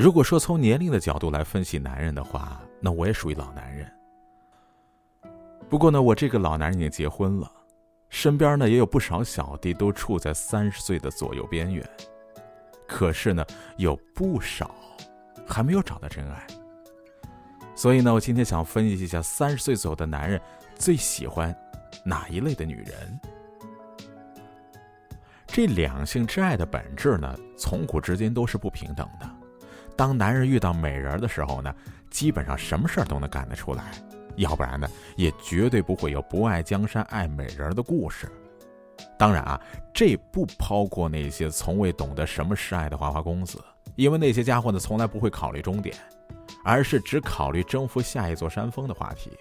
如果说从年龄的角度来分析男人的话，那我也属于老男人。不过呢，我这个老男人已经结婚了，身边呢也有不少小弟都处在三十岁的左右边缘。可是呢，有不少还没有找到真爱。所以呢，我今天想分析一下三十岁左右的男人最喜欢哪一类的女人。这两性之爱的本质呢，从古至今都是不平等的。当男人遇到美人的时候呢，基本上什么事儿都能干得出来。要不然呢，也绝对不会有不爱江山爱美人的故事。当然啊，这不包括那些从未懂得什么是爱的花花公子，因为那些家伙呢，从来不会考虑终点，而是只考虑征服下一座山峰的话题。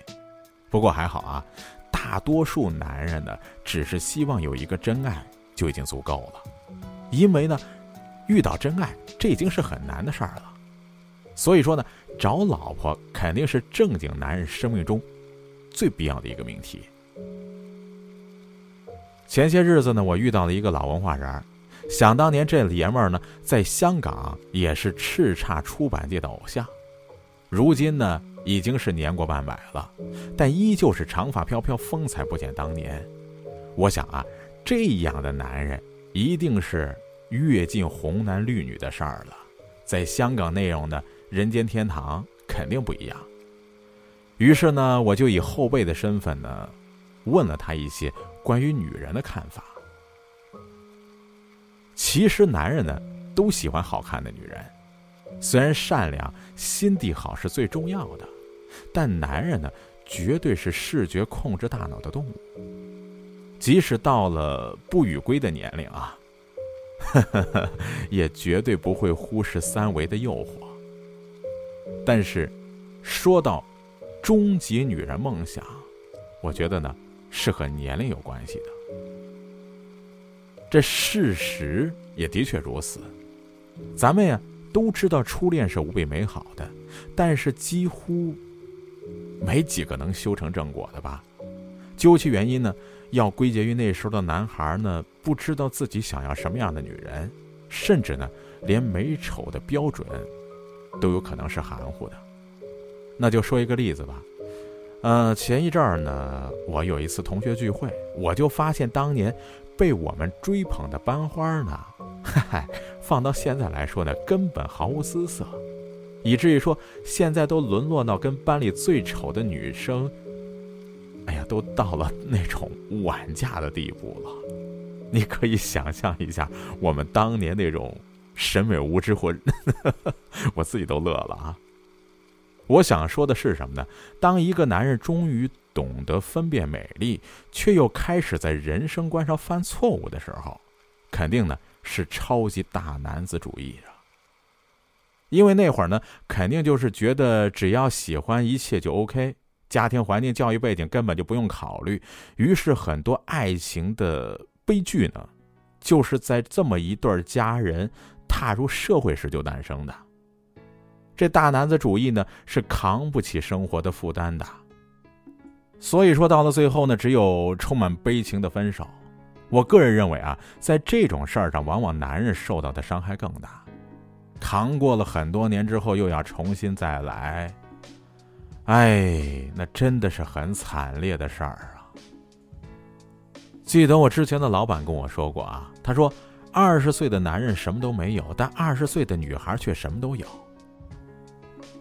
不过还好啊，大多数男人呢，只是希望有一个真爱就已经足够了，因为呢，遇到真爱这已经是很难的事儿了。所以说呢。找老婆肯定是正经男人生命中最必要的一个命题。前些日子呢，我遇到了一个老文化人想当年这爷们儿呢，在香港也是叱咤出版界的偶像，如今呢已经是年过半百了，但依旧是长发飘飘，风采不减当年。我想啊，这样的男人一定是越进红男绿女的事儿了，在香港内容的。人间天堂肯定不一样。于是呢，我就以后辈的身份呢，问了他一些关于女人的看法。其实男人呢，都喜欢好看的女人，虽然善良、心地好是最重要的，但男人呢，绝对是视觉控制大脑的动物。即使到了不与归的年龄啊，也绝对不会忽视三维的诱惑。但是，说到终极女人梦想，我觉得呢是和年龄有关系的。这事实也的确如此。咱们呀都知道初恋是无比美好的，但是几乎没几个能修成正果的吧？究其原因呢，要归结于那时候的男孩呢不知道自己想要什么样的女人，甚至呢连美丑的标准。都有可能是含糊的，那就说一个例子吧。呃，前一阵儿呢，我有一次同学聚会，我就发现当年被我们追捧的班花呢，嗨，放到现在来说呢，根本毫无姿色，以至于说现在都沦落到跟班里最丑的女生，哎呀，都到了那种晚嫁的地步了。你可以想象一下我们当年那种。审美无知，或 我自己都乐了啊！我想说的是什么呢？当一个男人终于懂得分辨美丽，却又开始在人生观上犯错误的时候，肯定呢是超级大男子主义啊！因为那会儿呢，肯定就是觉得只要喜欢一切就 OK，家庭环境、教育背景根本就不用考虑。于是很多爱情的悲剧呢，就是在这么一对家人。踏入社会时就诞生的，这大男子主义呢是扛不起生活的负担的，所以说到了最后呢，只有充满悲情的分手。我个人认为啊，在这种事儿上，往往男人受到的伤害更大，扛过了很多年之后，又要重新再来，哎，那真的是很惨烈的事儿啊。记得我之前的老板跟我说过啊，他说。二十岁的男人什么都没有，但二十岁的女孩却什么都有。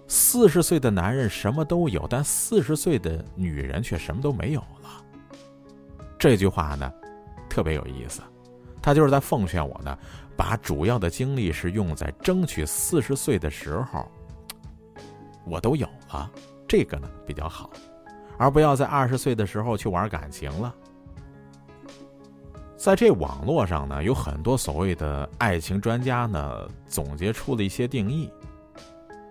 四十岁的男人什么都有，但四十岁的女人却什么都没有了。这句话呢，特别有意思，他就是在奉劝我呢，把主要的精力是用在争取四十岁的时候，我都有了，这个呢比较好，而不要在二十岁的时候去玩感情了。在这网络上呢，有很多所谓的爱情专家呢，总结出了一些定义。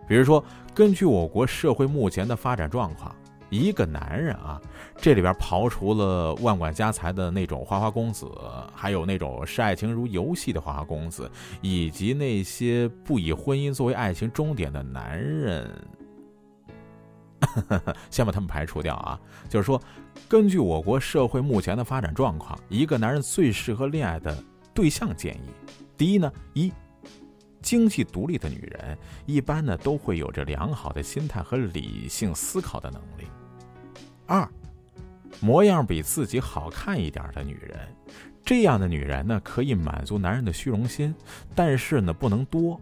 比如说，根据我国社会目前的发展状况，一个男人啊，这里边刨除了万贯家财的那种花花公子，还有那种视爱情如游戏的花花公子，以及那些不以婚姻作为爱情终点的男人。先把他们排除掉啊！就是说，根据我国社会目前的发展状况，一个男人最适合恋爱的对象建议：第一呢，一经济独立的女人，一般呢都会有着良好的心态和理性思考的能力。二，模样比自己好看一点的女人，这样的女人呢可以满足男人的虚荣心，但是呢不能多，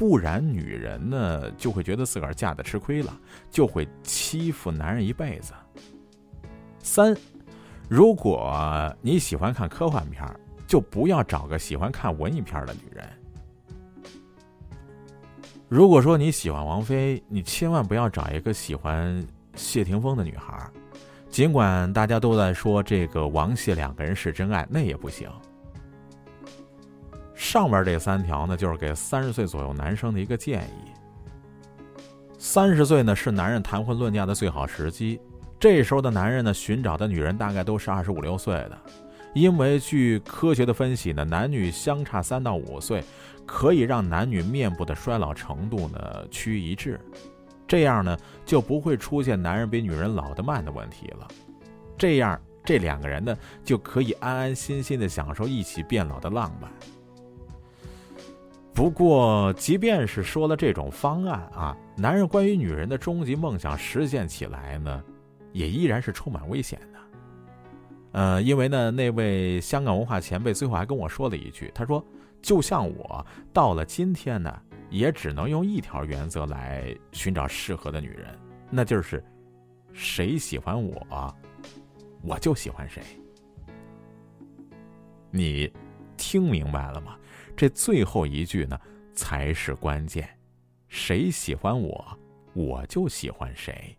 不然女人呢就会觉得自个儿嫁的吃亏了，就会欺负男人一辈子。三，如果你喜欢看科幻片，就不要找个喜欢看文艺片的女人。如果说你喜欢王菲，你千万不要找一个喜欢谢霆锋的女孩。尽管大家都在说这个王谢两个人是真爱，那也不行。上面这三条呢，就是给三十岁左右男生的一个建议。三十岁呢是男人谈婚论嫁的最好时机，这时候的男人呢寻找的女人大概都是二十五六岁的。因为据科学的分析呢，男女相差三到五岁，可以让男女面部的衰老程度呢趋于一致，这样呢就不会出现男人比女人老得慢的问题了。这样这两个人呢就可以安安心心的享受一起变老的浪漫。不过，即便是说了这种方案啊，男人关于女人的终极梦想实现起来呢，也依然是充满危险的。呃，因为呢，那位香港文化前辈最后还跟我说了一句，他说：“就像我到了今天呢，也只能用一条原则来寻找适合的女人，那就是谁喜欢我，我就喜欢谁。”你听明白了吗？这最后一句呢，才是关键，谁喜欢我，我就喜欢谁。